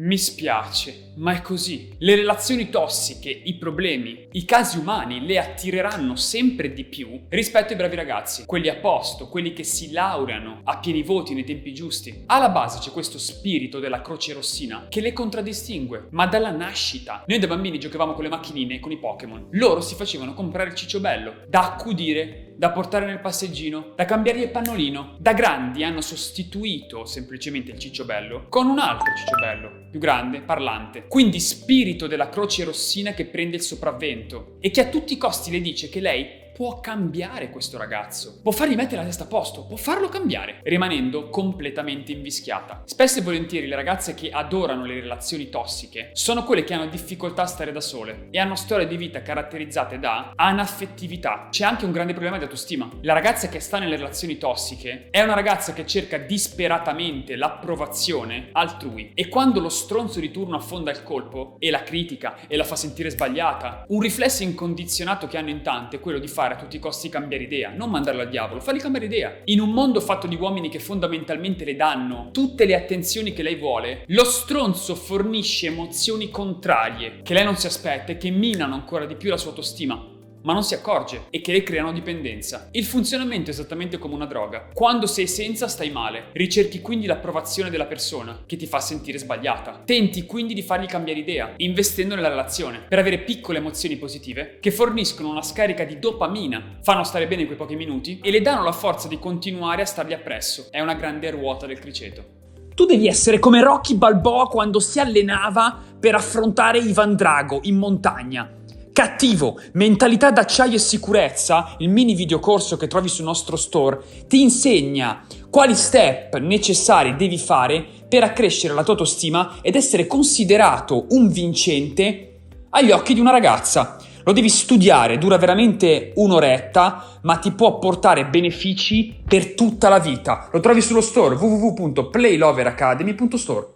Mi spiace, ma è così. Le relazioni tossiche, i problemi, i casi umani le attireranno sempre di più rispetto ai bravi ragazzi, quelli a posto, quelli che si laureano a pieni voti nei tempi giusti. Alla base c'è questo spirito della croce rossina che le contraddistingue, ma dalla nascita. Noi da bambini giocavamo con le macchinine e con i Pokémon. Loro si facevano comprare il ciccio bello, da accudire da portare nel passeggino, da cambiare il pannolino. Da grandi hanno sostituito semplicemente il cicciobello con un altro cicciobello, più grande, parlante. Quindi spirito della croce rossina che prende il sopravvento e che a tutti i costi le dice che lei può cambiare questo ragazzo, può fargli mettere la testa a posto, può farlo cambiare, rimanendo completamente invischiata. Spesso e volentieri le ragazze che adorano le relazioni tossiche sono quelle che hanno difficoltà a stare da sole e hanno storie di vita caratterizzate da anaffettività. C'è anche un grande problema di autostima. La ragazza che sta nelle relazioni tossiche è una ragazza che cerca disperatamente l'approvazione altrui e quando lo stronzo di turno affonda il colpo e la critica e la fa sentire sbagliata, un riflesso incondizionato che hanno in tante è quello di fare fare a tutti i costi cambiare idea, non mandarlo al diavolo, fargli cambiare idea. In un mondo fatto di uomini che fondamentalmente le danno tutte le attenzioni che lei vuole, lo stronzo fornisce emozioni contrarie che lei non si aspetta e che minano ancora di più la sua autostima ma non si accorge e che le creano dipendenza. Il funzionamento è esattamente come una droga. Quando sei senza stai male, ricerchi quindi l'approvazione della persona che ti fa sentire sbagliata. Tenti quindi di fargli cambiare idea, investendo nella relazione, per avere piccole emozioni positive che forniscono una scarica di dopamina, fanno stare bene quei pochi minuti e le danno la forza di continuare a stargli appresso. È una grande ruota del criceto. Tu devi essere come Rocky Balboa quando si allenava per affrontare Ivan Drago in montagna Cattivo, mentalità d'acciaio e sicurezza, il mini videocorso che trovi sul nostro store, ti insegna quali step necessari devi fare per accrescere la tua autostima ed essere considerato un vincente agli occhi di una ragazza. Lo devi studiare, dura veramente un'oretta, ma ti può portare benefici per tutta la vita. Lo trovi sullo store www.playloveracademy.store.